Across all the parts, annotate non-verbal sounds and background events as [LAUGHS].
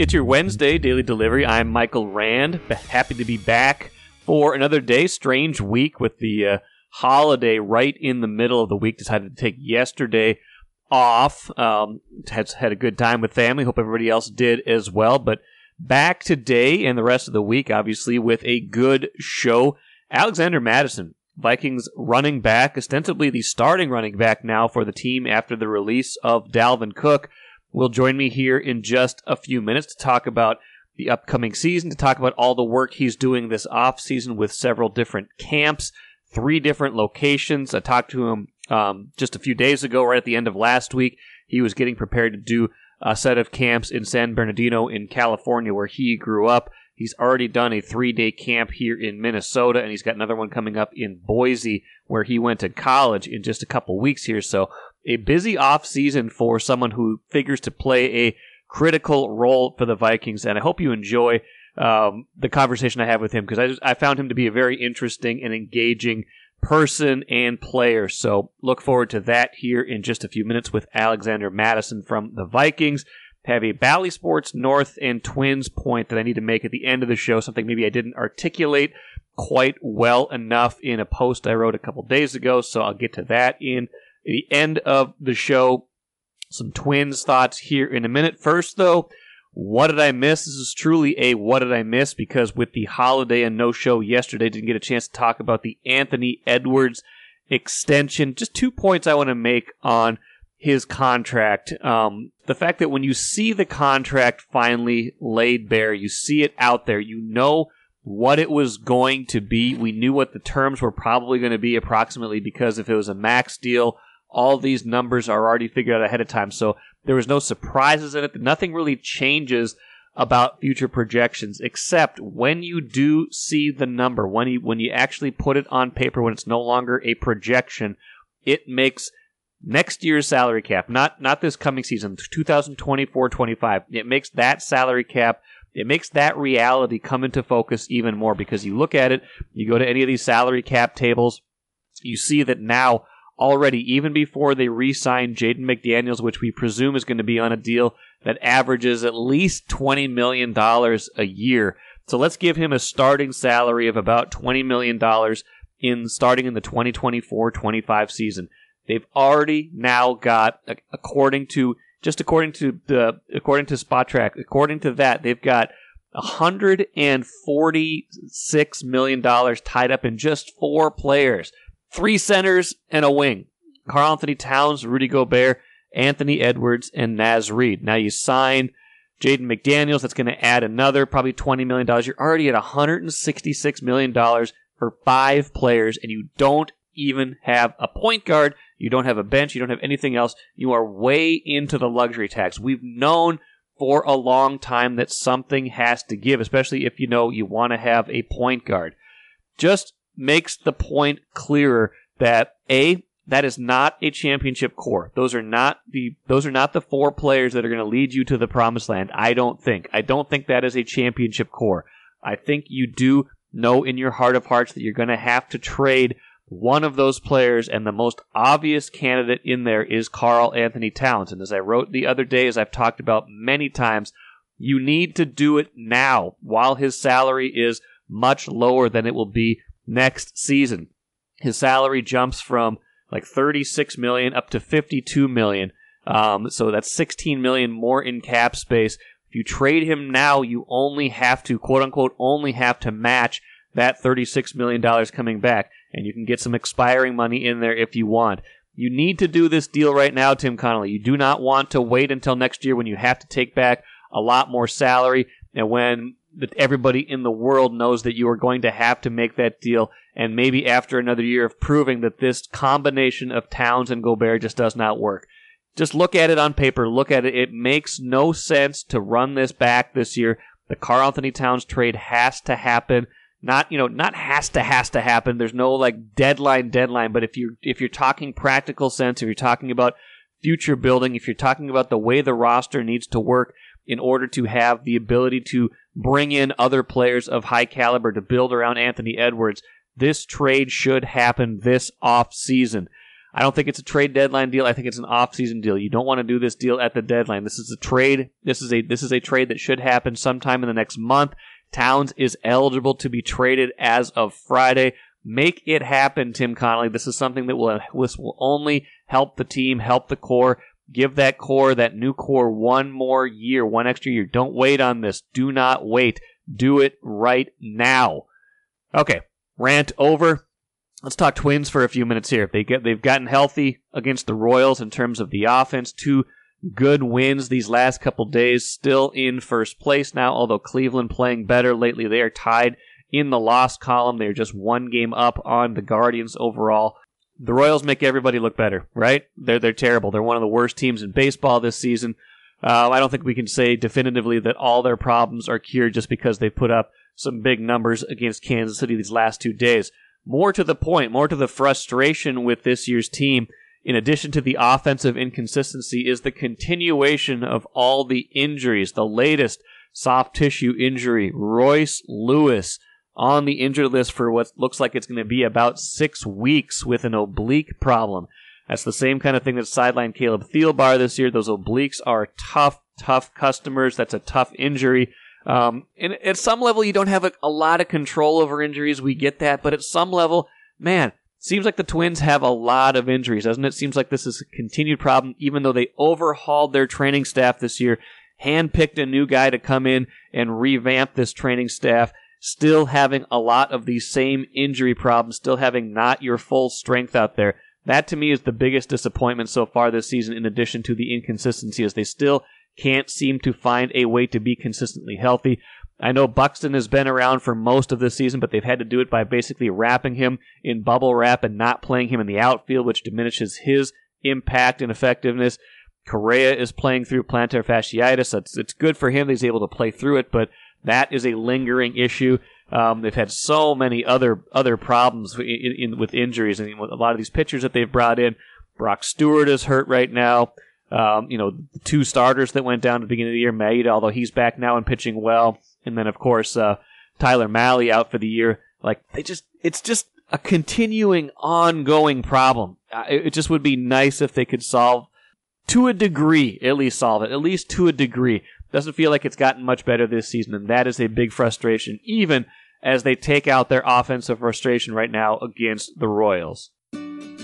It's your Wednesday daily delivery. I'm Michael Rand. Happy to be back for another day. Strange week with the uh, holiday right in the middle of the week. Decided to take yesterday off. Um, had had a good time with family. Hope everybody else did as well. But back today and the rest of the week, obviously, with a good show. Alexander Mattison, Vikings running back, ostensibly the starting running back now for the team after the release of Dalvin Cook will join me here in just a few minutes to talk about the upcoming season, to talk about all the work he's doing this off season with several different camps, three different locations. I talked to him um, just a few days ago, right at the end of last week. He was getting prepared to do a set of camps in San Bernardino in California, where he grew up. He's already done a three day camp here in Minnesota, and he's got another one coming up in Boise, where he went to college in just a couple weeks here. So a busy off season for someone who figures to play a critical role for the Vikings. And I hope you enjoy um, the conversation I have with him because I, I found him to be a very interesting and engaging person and player. So look forward to that here in just a few minutes with Alexander Mattison from the Vikings. Have a Bally Sports North and Twins point that I need to make at the end of the show, something maybe I didn't articulate quite well enough in a post I wrote a couple days ago. So I'll get to that in the end of the show. Some Twins thoughts here in a minute. First, though, what did I miss? This is truly a what did I miss because with the holiday and no show yesterday, didn't get a chance to talk about the Anthony Edwards extension. Just two points I want to make on his contract. Um, the fact that when you see the contract finally laid bare, you see it out there, you know what it was going to be. We knew what the terms were probably going to be approximately because if it was a max deal all these numbers are already figured out ahead of time. So there was no surprises in it. Nothing really changes about future projections, except when you do see the number, when you when you actually put it on paper, when it's no longer a projection, it makes next year's salary cap, not not this coming season, 2024-25. It makes that salary cap, it makes that reality come into focus even more because you look at it, you go to any of these salary cap tables, you see that now already, even before they re signed Jaden McDaniels, which we presume is going to be on a deal that averages at least $20 million a year. So let's give him a starting salary of about $20 million in starting in the 2024-25 season. They've already now got, according to just according to the according to Spotrac, according to that, they've got 146 million dollars tied up in just four players three centers and a wing. Karl-Anthony Towns, Rudy Gobert, Anthony Edwards, and Naz Reid. Now you sign Jaden McDaniels. That's going to add another probably $20 million. You're already at $166 million for five players, and you don't even have a point guard. You don't have a bench. You don't have anything else. You are way into the luxury tax. We've known for a long time that something has to give, especially if you know you want to have a point guard. Just makes the point clearer that a that is not a championship core. Those are not the those are not the four players that are going to lead you to the promised land. I don't think. I don't think that is a championship core. I think you do know in your heart of hearts that you're going to have to trade one of those players, and the most obvious candidate in there is Karl-Anthony Towns. And as I wrote the other day, as I've talked about many times, you need to do it now while his salary is much lower than it will be next season. His salary jumps from like 36 million up to 52 million. Um, so that's 16 million more in cap space. If you trade him now, you only have to, quote unquote, only have to match that $36 million coming back. And you can get some expiring money in there if you want. You need to do this deal right now, Tim Connelly. You do not want to wait until next year when you have to take back a lot more salary and when that everybody in the world knows that you are going to have to make that deal. And maybe after another year of proving that this combination of Towns and Gobert just does not work. Just look at it on paper. Look at it. It makes no sense to run this back this year. The Karl-Anthony Towns trade has to happen. Not, you know, not has to has to happen. There's no like deadline deadline, but if you if you're talking practical sense, if you're talking about future building, if you're talking about the way the roster needs to work in order to have the ability to bring in other players of high caliber to build around Anthony Edwards. This trade should happen this off season. I don't think it's a trade deadline deal. I think it's an off-season deal. You don't want to do this deal at the deadline. This is a trade. This is a this is a trade that should happen sometime in the next month. Towns is eligible to be traded as of Friday. Make it happen, Tim Connelly. This is something that will this will only help the team, help the core. Give that core, that new core, one more year, one extra year. Don't wait on this. Do not wait. Do it right now. Okay, rant over. Let's talk Twins for a few minutes here. They get they've gotten healthy against the Royals in terms of the offense. Two good wins these last couple days. Still in first place now, although Cleveland playing better lately. They are tied in the loss column. They're just one game up on the Guardians overall. The Royals make everybody look better, right? They're they're terrible. They're one of the worst teams in baseball this season. Uh, I don't think we can say definitively that all their problems are cured just because they put up some big numbers against Kansas City these last two days. More to the point, more to the frustration with this year's team, in addition to the offensive inconsistency, is the continuation of all the injuries. The latest soft tissue injury, Royce Lewis on the injured list for what looks like it's going to be about six weeks with an oblique problem. That's the same kind of thing that sidelined Caleb Thielbar this year. Those obliques are tough, tough customers. That's a tough injury. Um, and at some level, you don't have a, a lot of control over injuries. We get that. But at some level, man, seems like the Twins have a lot of injuries, doesn't it? Seems like this is a continued problem, even though they overhauled their training staff this year, handpicked a new guy to come in and revamp this training staff still having a lot of these same injury problems, still having not your full strength out there. That to me is the biggest disappointment so far this season, in addition to the inconsistency, as they still can't seem to find a way to be consistently healthy. I know Buxton has been around for most of this season, but they've had to do it by basically wrapping him in bubble wrap and not playing him in the outfield, which diminishes his impact and effectiveness. Correa is playing through plantar fasciitis. It's, it's good for him that he's able to play through it, but that is a lingering issue. Um, they've had so many other other problems in, in, with injuries, and a lot of these pitchers that they've brought in. Brock Stewart is hurt right now. Um, you know, the two starters that went down at the beginning of the year, Maeda, although he's back now and pitching well, and then of course uh, Tyler Mahle out for the year. Like they just, it's just a continuing, ongoing problem. Uh, it, it just would be nice if they could solve to a degree, at least solve it, at least to a degree. Doesn't feel like it's gotten much better this season, and that is a big frustration, even as they take out their offensive frustration right now against the Royals.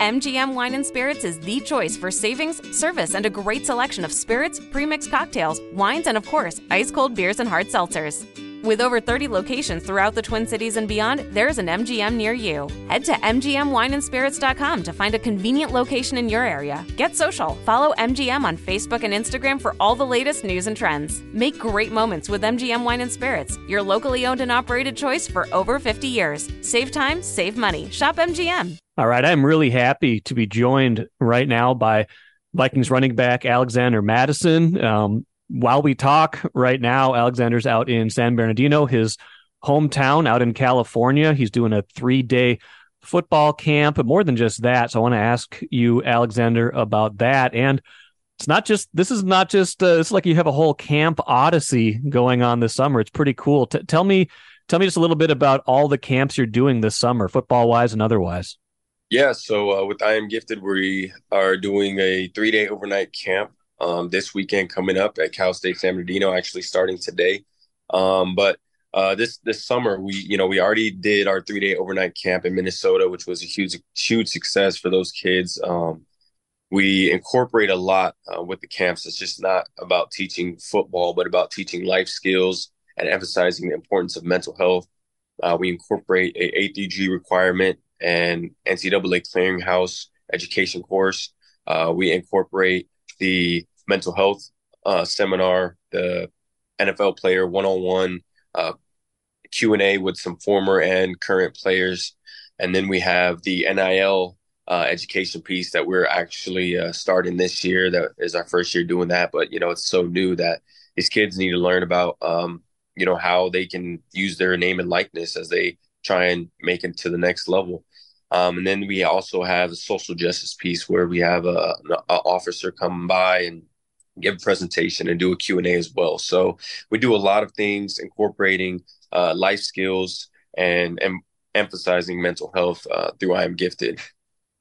MGM Wine and Spirits is the choice for savings, service, and a great selection of spirits, premixed cocktails, wines, and of course, ice cold beers and hard seltzers. With over 30 locations throughout the Twin Cities and beyond, there's an MGM near you. Head to MGMWineandSpirits.com to find a convenient location in your area. Get social. Follow MGM on Facebook and Instagram for all the latest news and trends. Make great moments with MGM Wine and Spirits, your locally owned and operated choice for over 50 years. Save time, save money. Shop MGM. All right, I'm really happy to be joined right now by Vikings running back Alexander Mattison. Um, while we talk right now, Alexander's out in San Bernardino, his hometown out in California. He's doing a three day football camp, but more than just that. So I want to ask you, Alexander, about that. And it's not just, this is not just, uh, it's like you have a whole camp odyssey going on this summer. It's pretty cool. T- tell me, tell me just a little bit about all the camps you're doing this summer, football wise and otherwise. Yeah, so uh, with I Am Gifted, we are doing a three day overnight camp um, this weekend coming up at Cal State San Bernardino, actually starting today. Um, but uh, this this summer, we you know we already did our three day overnight camp in Minnesota, which was a huge huge success for those kids. Um, we incorporate a lot uh, with the camps. It's just not about teaching football, but about teaching life skills and emphasizing the importance of mental health. Uh, we incorporate a A3G requirement and NCAA clearinghouse education course. Uh, we incorporate the mental health uh, seminar, the NFL player one-on-one uh, Q&A with some former and current players. And then we have the NIL uh, education piece that we're actually uh, starting this year. That is our first year doing that. But, you know, it's so new that these kids need to learn about, um, you know, how they can use their name and likeness as they try and make it to the next level. Um, and then we also have a social justice piece where we have a, an officer come by and give a presentation and do a Q&A as well. So we do a lot of things incorporating uh, life skills and, and emphasizing mental health uh, through I Am Gifted.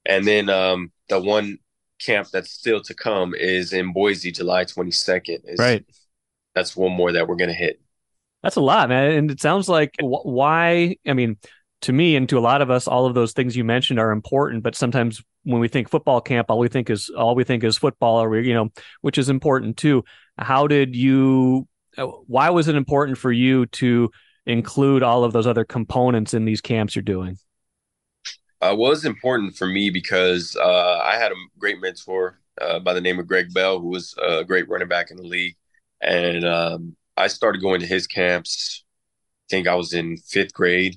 And then um, the one camp that's still to come is in Boise, July 22nd. Is, right. That's one more that we're going to hit. That's a lot, man. And it sounds like why, I mean, to me and to a lot of us, all of those things you mentioned are important, but sometimes when we think football camp, all we think is all we think is football, or we, you know, which is important too. How did you? Uh, why was it important for you to include all of those other components in these camps you're doing? Uh, was important for me because uh, I had a great mentor uh, by the name of Greg Bell, who was a great running back in the league, and um, I started going to his camps. I think I was in fifth grade,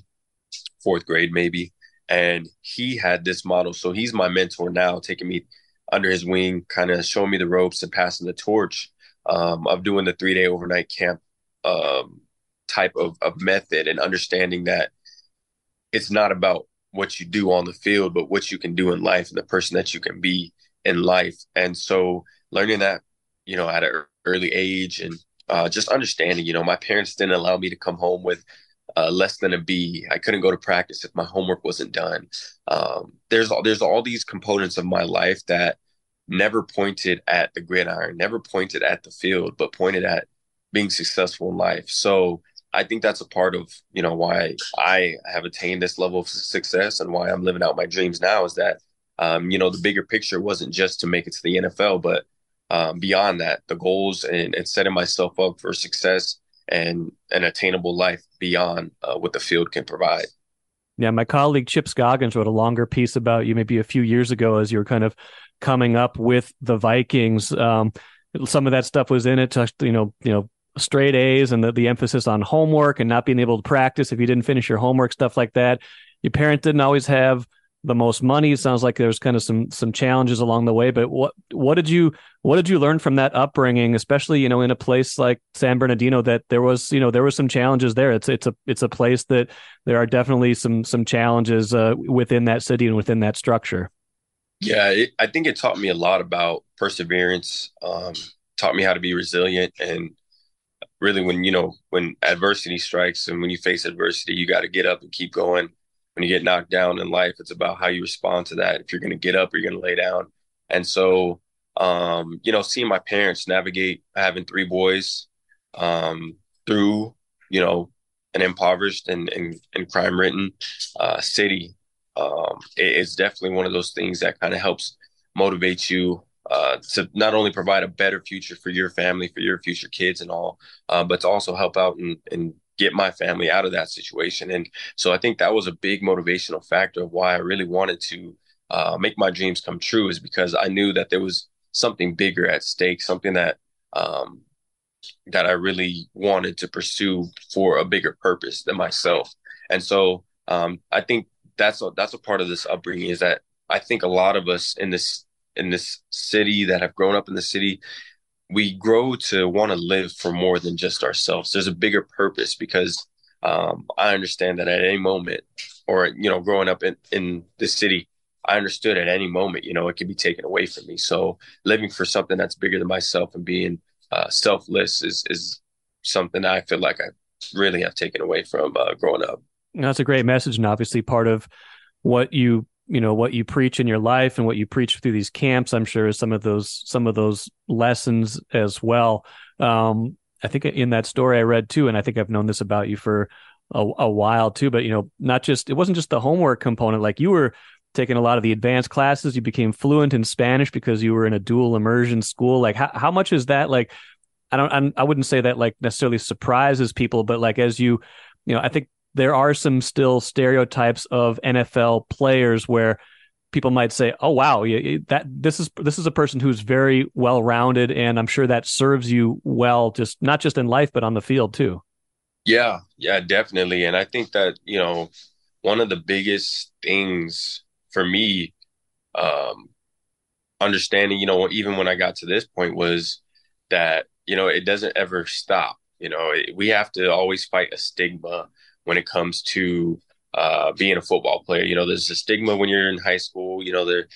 fourth grade maybe, and he had this model. So he's my mentor now, taking me under his wing, kind of showing me the ropes and passing the torch um, of doing the three day overnight camp um, type of, of method and understanding that it's not about what you do on the field, but what you can do in life and the person that you can be in life. And so learning that, you know, at an early age and uh, just understanding, you know, my parents didn't allow me to come home with uh, less than a B. I couldn't go to practice if my homework wasn't done. Um, there's all, there's all these components of my life that never pointed at the gridiron, never pointed at the field, but pointed at being successful in life. So I think that's a part of you know why I have attained this level of success and why I'm living out my dreams now is that um, you know the bigger picture wasn't just to make it to the NFL, but um, beyond that, the goals and, and, setting myself up for success and an attainable life beyond uh, what the field can provide. Yeah, my colleague Chip Scoggins wrote a longer piece about you maybe a few years ago as you were kind of coming up with the Vikings. Um, some of that stuff was in it, you know, you know, straight A's and the, the emphasis on homework and not being able to practice if you didn't finish your homework, stuff like that. Your parent didn't always have the most money. It sounds like there's kind of some some challenges along the way. But what what did you what did you learn from that upbringing, especially you know in a place like San Bernardino that there was you know there was some challenges there. It's it's a it's a place that there are definitely some some challenges uh, within that city and within that structure. Yeah, it, I think it taught me a lot about perseverance. Um, taught me how to be resilient and really when you know when adversity strikes and when you face adversity you got to get up and keep going when you get knocked down in life it's about how you respond to that. If you're going to get up or you're going to lay down. And so um, you know seeing my parents navigate having three boys um, through you know an impoverished and, and, and crime ridden uh, city um, it, it's definitely one of those things that kind of helps motivate you uh, to not only provide a better future for your family, for your future kids and all, uh, but to also help out and get my family out of that situation. And so I think that was a big motivational factor of why I really wanted to uh, make my dreams come true is because I knew that there was something bigger at stake, something that um, that I really wanted to pursue for a bigger purpose than myself. And so um, I think that's a, that's a part of this upbringing is that I think a lot of us in this in this city that have grown up in the city we grow to want to live for more than just ourselves. There's a bigger purpose because um, i understand that at any moment or you know growing up in, in the city i understood at any moment you know it could be taken away from me. So living for something that's bigger than myself and being uh, selfless is is something i feel like i really have taken away from uh, growing up. That's a great message and obviously part of what you you know what you preach in your life and what you preach through these camps i'm sure is some of those some of those lessons as well. Um, i think in that story i read too and i think i've known this about you for a, a while too but you know not just it wasn't just the homework component. Like you were taking a lot of the advanced classes. You became fluent in spanish because you were in a dual immersion school. Like how, how much is that like i don't I'm, i would not say that like necessarily surprises people but like as you you know i think there are some still stereotypes of NFL players where people might say, "Oh wow, that this is this is a person who's very well rounded, and I'm sure that serves you well, just not just in life but on the field too." Yeah, yeah, definitely, and I think that you know one of the biggest things for me, um, understanding, you know, even when I got to this point was that you know it doesn't ever stop. You know, we have to always fight a stigma when it comes to uh, being a football player. You know, there's a stigma when you're in high school. You know, there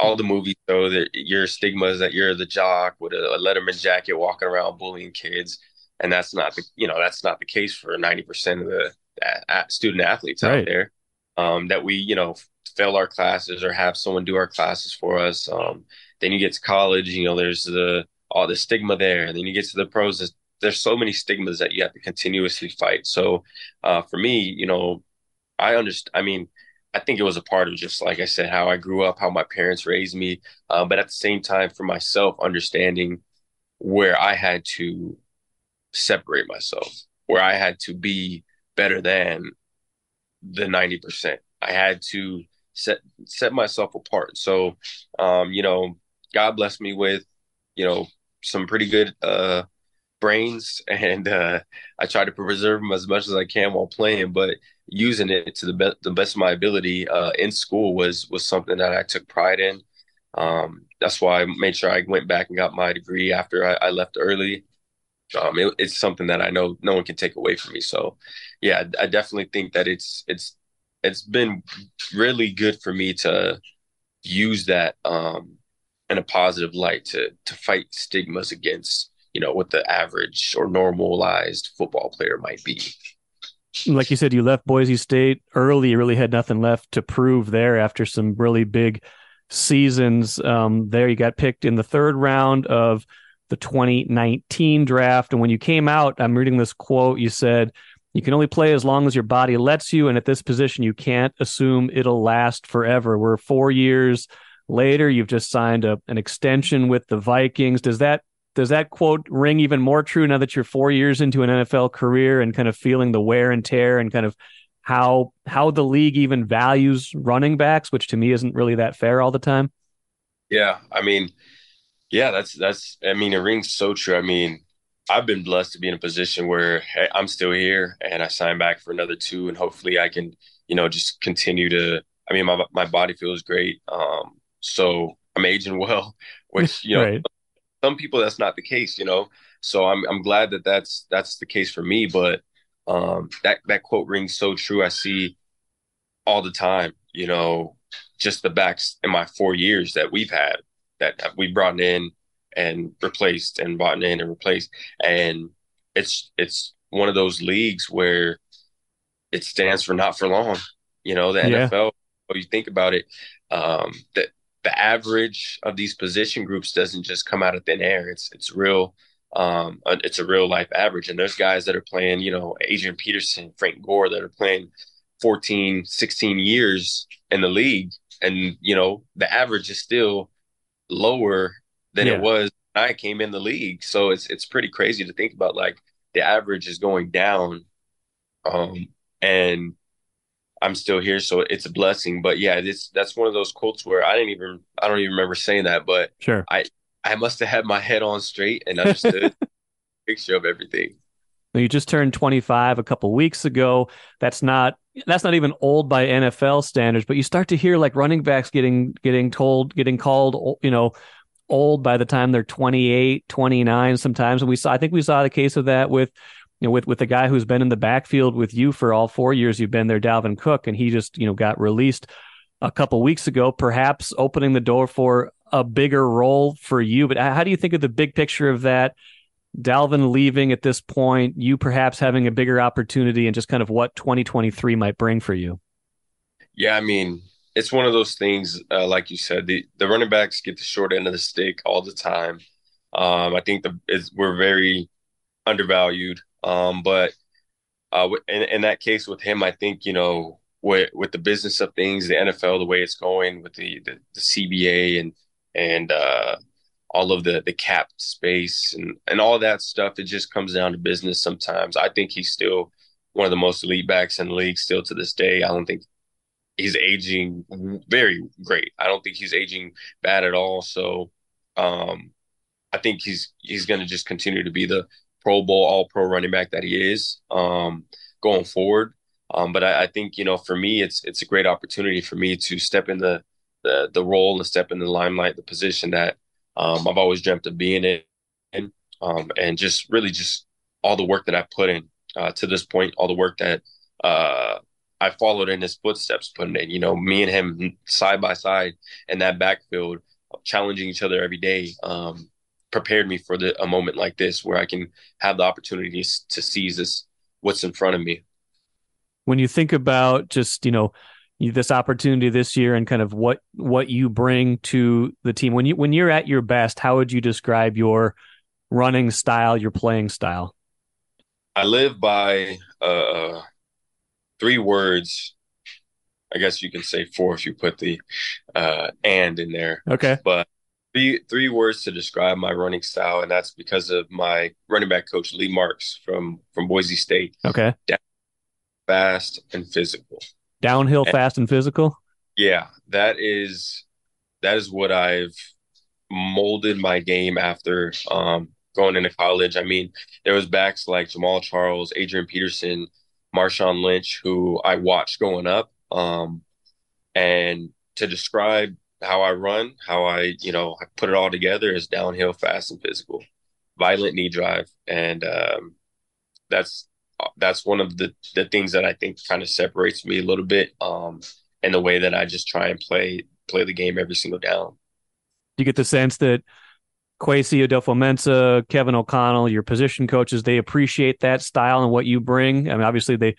all the movies show that your stigma is that you're the jock with a, a Letterman jacket walking around bullying kids, and that's not the you know that's not the case for ninety percent of the uh, student athletes right. out there. Um, that we you know fail our classes or have someone do our classes for us. Um, then you get to college, you know, there's the all the stigma there. And then you get to the pros, there's so many stigmas that you have to continuously fight. So uh, for me, you know, I understand. I mean, I think it was a part of just like I said, how I grew up, how my parents raised me, uh, but at the same time, for myself, understanding where I had to separate myself, where I had to be better than the ninety percent. I had to set set myself apart. So, um, you know, God blessed me with, you know, some pretty good uh, brains, and uh, I try to preserve them as much as I can while playing. But using it to the best the best of my ability uh, in school was was something that I took pride in. Um, that's why I made sure I went back and got my degree after I, I left early. Um, it, it's something that I know no one can take away from me. So, yeah, I definitely think that it's it's it's been really good for me to use that um, in a positive light to to fight stigmas against you know what the average or normalized football player might be. Like you said, you left Boise State early. You really had nothing left to prove there after some really big seasons. Um, there, you got picked in the third round of the 2019 draft, and when you came out, I'm reading this quote. You said. You can only play as long as your body lets you, and at this position, you can't assume it'll last forever. We're four years later. You've just signed a, an extension with the Vikings. Does that does that quote ring even more true now that you're four years into an NFL career and kind of feeling the wear and tear and kind of how how the league even values running backs, which to me isn't really that fair all the time? Yeah, I mean, yeah, that's that's. I mean, it rings so true. I mean, I've been blessed to be in a position where hey, I'm still here and I sign back for another two, and hopefully I can, you know, just continue to. I mean, my my body feels great. Um, so I'm aging well, [LAUGHS] which you know, right. Some people that's not the case, you know. So I'm I'm glad that that's that's the case for me. But um, that that quote rings so true. I see all the time, you know, just the backs in my four years that we've had that we brought in and replaced and brought in and replaced, and it's it's one of those leagues where it stands for not for long. You know, the yeah. NFL. When you think about it, um, that the average of these position groups doesn't just come out of thin air. It's it's real. Um, uh, it's a real life average. And there's guys that are playing, you know, Adrian Peterson, Frank Gore, that are playing 14, 16 years in the league, and you know the average is still lower than yeah. it was when I came in the league. So it's it's pretty crazy to think about. Like the average is going down, um, and I'm still here, so it's a blessing. But yeah, it's that's one of those quotes where I didn't even I don't even remember saying that, but sure, I I must have had my head on straight and understood [LAUGHS] picture of everything. You just turned 25 a couple weeks ago. That's not that's not even old by NFL standards, but you start to hear like running backs getting getting told getting called, you know, old by the time they're 28, 29 sometimes. And we saw I think we saw the case of that with you know, with with the guy who's been in the backfield with you for all four years you've been there, Dalvin Cook, and he just you know got released a couple weeks ago, perhaps opening the door for a bigger role for you. But how do you think of the big picture of that? Dalvin leaving at this point, you perhaps having a bigger opportunity, and just kind of what 2023 might bring for you. Yeah, I mean, it's one of those things, uh, like you said, the the running backs get the short end of the stick all the time. Um, I think the we're very undervalued. Um, but uh, in, in that case with him, I think you know with with the business of things, the NFL, the way it's going with the the, the CBA and and uh, all of the the cap space and and all that stuff, it just comes down to business. Sometimes I think he's still one of the most elite backs in the league still to this day. I don't think he's aging very great. I don't think he's aging bad at all. So um, I think he's he's going to just continue to be the Pro Bowl, All Pro running back that he is um, going forward. Um, but I, I, think you know, for me, it's it's a great opportunity for me to step in the the, the role and step in the limelight, the position that um, I've always dreamt of being in, um, and just really just all the work that I put in uh, to this point, all the work that uh, I followed in his footsteps, putting in. You know, me and him side by side in that backfield, challenging each other every day. Um, prepared me for the, a moment like this where I can have the opportunities to seize this what's in front of me. When you think about just you know this opportunity this year and kind of what what you bring to the team when you when you're at your best how would you describe your running style your playing style? I live by uh three words. I guess you can say four if you put the uh and in there. Okay. But three three words to describe my running style and that's because of my running back coach lee marks from from boise state. Okay. Fast and physical. Downhill fast and physical? Yeah that is that is what i've molded my game after um, going into college. I mean there was backs like Jamaal charles adrian peterson marshawn lynch who i watched going up um, and to describe how i run how i you know put it all together is downhill fast and physical violent knee drive and um, that's that's one of the the things that I think kind of separates me a little bit, um, and the way that I just try and play play the game every single down. Do you get the sense that Kwesi Adofo-Mensah, Kevin O'Connell, your position coaches, they appreciate that style and what you bring? I mean, obviously they,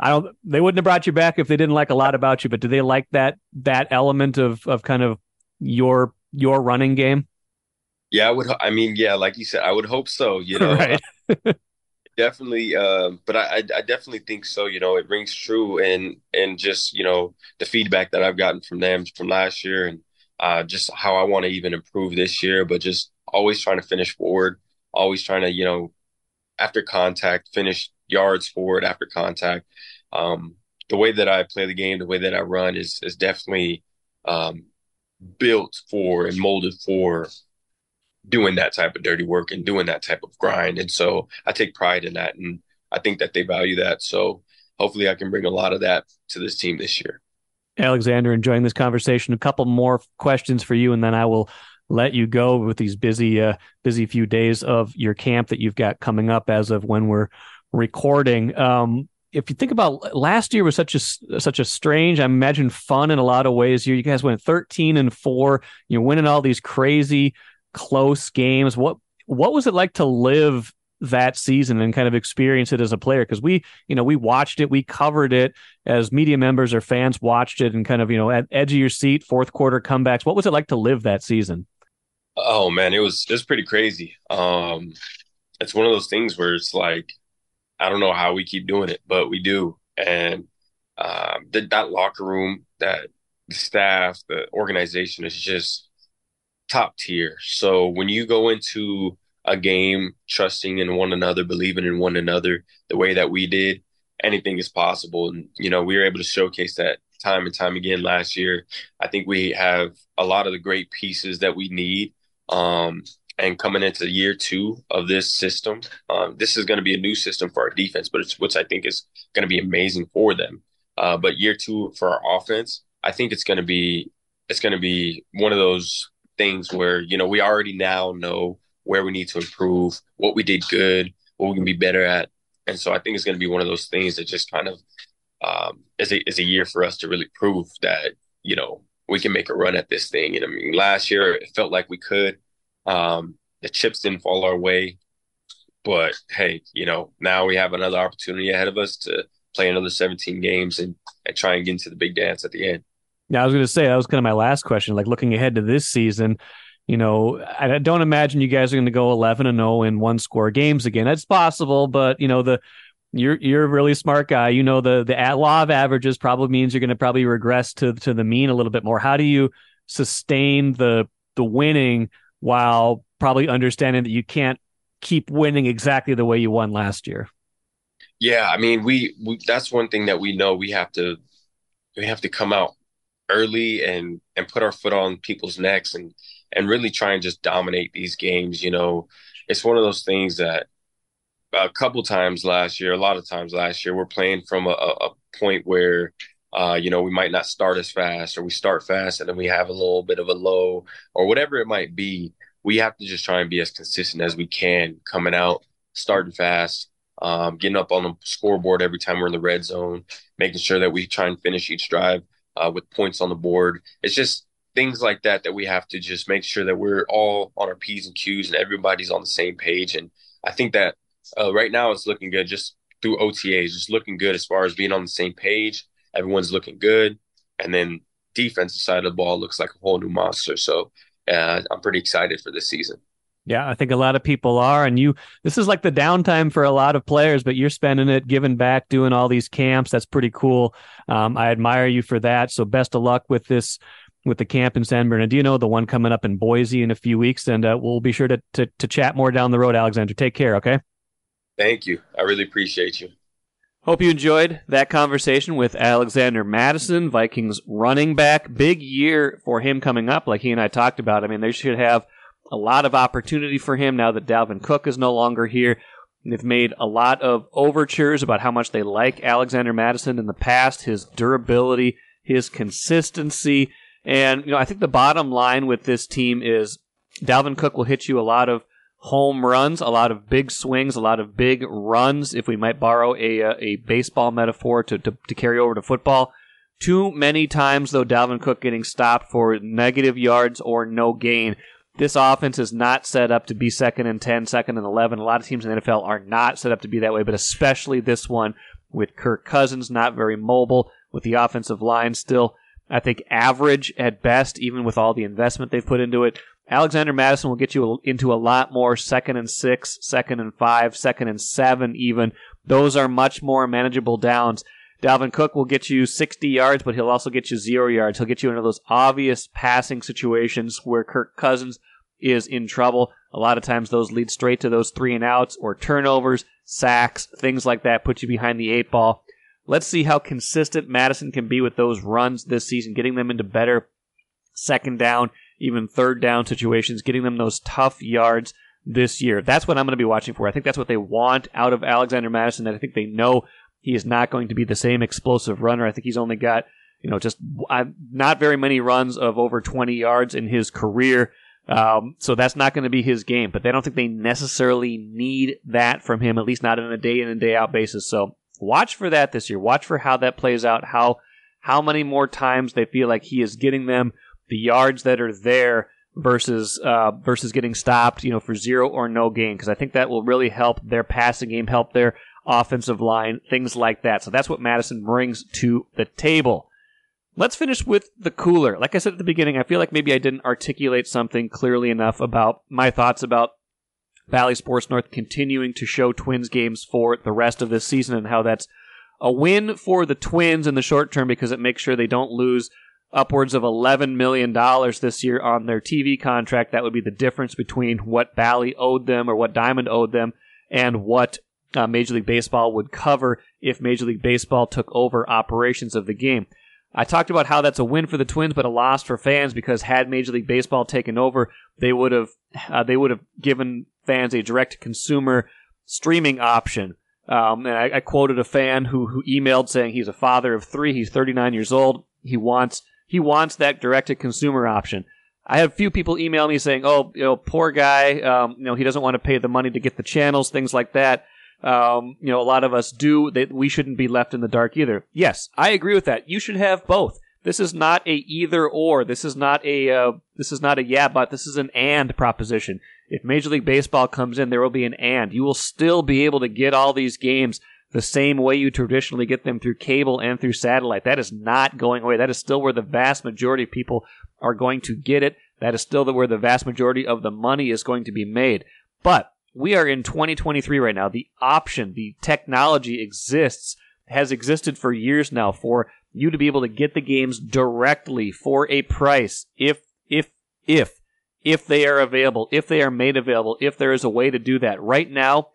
I don't, they wouldn't have brought you back if they didn't like a lot about you. But do they like that that element of of kind of your your running game? Yeah, I would. I mean, yeah, like you said, I would hope so. You [LAUGHS] know, right. [LAUGHS] definitely um, but I, I definitely think so you know it rings true and and just you know the feedback that i've gotten from them from last year and uh, just how i want to even improve this year but just always trying to finish forward always trying to you know after contact finish yards forward after contact um, the way that i play the game the way that i run is is definitely um, built for and molded for doing that type of dirty work and doing that type of grind. And so I take pride in that. And I think that they value that. So hopefully I can bring a lot of that to this team this year. Alexander, enjoying this conversation. A couple more questions for you, and then I will let you go with these busy, uh, busy few days of your camp that you've got coming up as of when we're recording. Um, if you think about last year was such a such a strange, I imagine fun in a lot of ways. You, you guys went 13 and four. You're winning all these crazy close games. What what was it like to live that season and kind of experience it as a player? Because we, you know, we watched it, we covered it as media members or fans watched it and kind of, you know, at edge of your seat, fourth quarter comebacks. What was it like to live that season? Oh man, it was it's pretty crazy. Um it's one of those things where it's like I don't know how we keep doing it, but we do. And um, that, that locker room, that the staff, the organization is just top tier. So when you go into a game trusting in one another, believing in one another the way that we did, anything is possible. And, you know, we were able to showcase that time and time again last year. I think we have a lot of the great pieces that we need. Um, and coming into year two of this system, um, this is going to be a new system for our defense, but it's which I think is going to be amazing for them. Uh, but year two for our offense, I think it's going to be it's going to be one of those things where you know we already now know where we need to improve, what we did good, what we can be better at, and so I think it's going to be one of those things that just kind of um, is a is a year for us to really prove that you know we can make a run at this thing. And I mean, last year it felt like we could. Um, the chips didn't fall our way, but hey, you know now we have another opportunity ahead of us to play another 17 games and, and try and get into the big dance at the end. Yeah, I was going to say that was kind of my last question. Like looking ahead to this season, you know, I don't imagine you guys are going to go 11 and 0 in one score games again. That's possible, but you know the you're you're a really smart guy. You know the the law of averages probably means you're going to probably regress to to the mean a little bit more. How do you sustain the the winning while probably understanding that you can't keep winning exactly the way you won last year? Yeah, I mean, we, we that's one thing that we know we have to we have to come out early and and put our foot on people's necks and and really try and just dominate these games. You know, it's one of those things that a couple times last year, a lot of times last year, we're playing from a, a point where uh, you know, we might not start as fast or we start fast and then we have a little bit of a low or whatever it might be. We have to just try and be as consistent as we can coming out, starting fast, um, getting up on the scoreboard every time we're in the red zone, making sure that we try and finish each drive uh, with points on the board. It's just things like that that we have to just make sure that we're all on our P's and Q's and everybody's on the same page. And I think that uh, right now it's looking good just through OTAs, just looking good as far as being on the same page. Everyone's looking good. and then defensive side of the ball looks like a whole new monster. So uh, I'm pretty excited for this season. Yeah, I think a lot of people are. And you, this is like the downtime for a lot of players, but you're spending it giving back, doing all these camps. That's pretty cool. Um, I admire you for that. So best of luck with this, with the camp in San Bernardino, the one coming up in Boise in a few weeks. And uh, we'll be sure to, to, to chat more down the road, Alexander. Take care. Okay. Thank you. I really appreciate you. Hope you enjoyed that conversation with Alexander Mattison, Vikings running back. Big year for him coming up, like he and I talked about. I mean, they should have a lot of opportunity for him now that Dalvin Cook is no longer here. They've made a lot of overtures about how much they like Alexander Mattison in the past, his durability, his consistency. And, you know, I think the bottom line with this team is Dalvin Cook will hit you a lot of home runs, a lot of big swings, a lot of big runs, if we might borrow a, a, a baseball metaphor to, to, to carry over to football. Too many times, though, Dalvin Cook getting stopped for negative yards or no gain. This offense is not set up to be second and 10, second and 11. A lot of teams in the NFL are not set up to be that way, but especially this one with Kirk Cousins not very mobile, with the offensive line still, I think, average at best, even with all the investment they've put into it. Alexander Mattison will get you into a lot more second and six, second and five, second and seven, even. Those are much more manageable downs. Dalvin Cook will get you 60 yards, but he'll also get you zero yards. He'll get you into those obvious passing situations where Kirk Cousins is in trouble. A lot of times those lead straight to those three and outs or turnovers, sacks, things like that put you behind the eight ball. Let's see how consistent Mattison can be with those runs this season, getting them into better second down even third down situations, getting them those tough yards this year. That's what I'm going to be watching for. I think that's what they want out of Alexander Mattison. That I think they know he is not going to be the same explosive runner. I think he's only got you know just not very many runs of over 20 yards in his career. Um, so that's not going to be his game. But they don't think they necessarily need that from him, at least not on a day in and day out basis. So watch for that this year. Watch for how that plays out. How how many more times they feel like he is getting them the yards that are there versus uh, versus getting stopped, you know, for zero or no gain, because I think that will really help their passing game, help their offensive line, things like that. So that's what Mattison brings to the table. Let's finish with the cooler. Like I said at the beginning, I feel like maybe I didn't articulate something clearly enough about my thoughts about Bally Sports North continuing to show Twins games for the rest of this season and how that's a win for the Twins in the short term because it makes sure they don't lose upwards of $11 million this year on their TV contract. That would be the difference between what Bally owed them or what Diamond owed them and what uh, Major League Baseball would cover if Major League Baseball took over operations of the game. I talked about how that's a win for the Twins, but a loss for fans because had Major League Baseball taken over, they would have uh, they would have given fans a direct consumer streaming option. Um, and I, I, quoted a fan who who emailed saying he's a father of three. He's 39 years old. He wants he wants that direct to consumer option. I have a few people email me saying, "Oh, you know, poor guy. Um, you know, he doesn't want to pay the money to get the channels, things like that." Um, you know, a lot of us do. That we shouldn't be left in the dark either. Yes, I agree with that. You should have both. This is not a either or. This is not a uh, this is not a yeah, but this is an and proposition. If Major League Baseball comes in, there will be an and. You will still be able to get all these games the same way you traditionally get them through cable and through satellite. That is not going away. That is still where the vast majority of people are going to get it. That is still where the vast majority of the money is going to be made. But we are in 2023 right now. The option, the technology exists, has existed for years now for you to be able to get the games directly for a price if, if, if, if they are available, if they are made available, if there is a way to do that. Right now,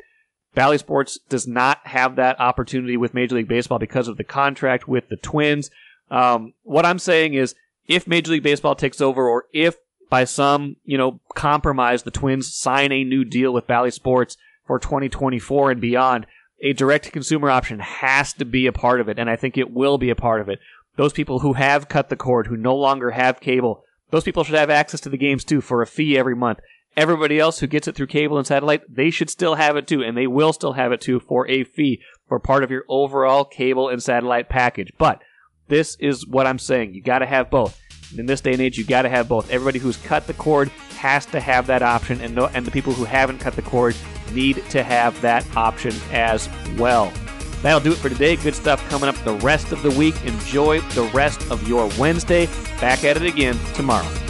Bally Sports does not have that opportunity with Major League Baseball because of the contract with the Twins. Um, what I'm saying is, if Major League Baseball takes over, or if by some you know compromise the Twins sign a new deal with Bally Sports for 2024 and beyond, a direct consumer option has to be a part of it, and I think it will be a part of it. Those people who have cut the cord, who no longer have cable, those people should have access to the games too for a fee every month. Everybody else who gets it through cable and satellite, they should still have it too, and they will still have it too for a fee for part of your overall cable and satellite package. But this is what I'm saying. You got to have both. In this day and age, you got to have both. Everybody who's cut the cord has to have that option, and no, and the people who haven't cut the cord need to have that option as well. That'll do it for today. Good stuff coming up the rest of the week. Enjoy the rest of your Wednesday. Back at it again tomorrow.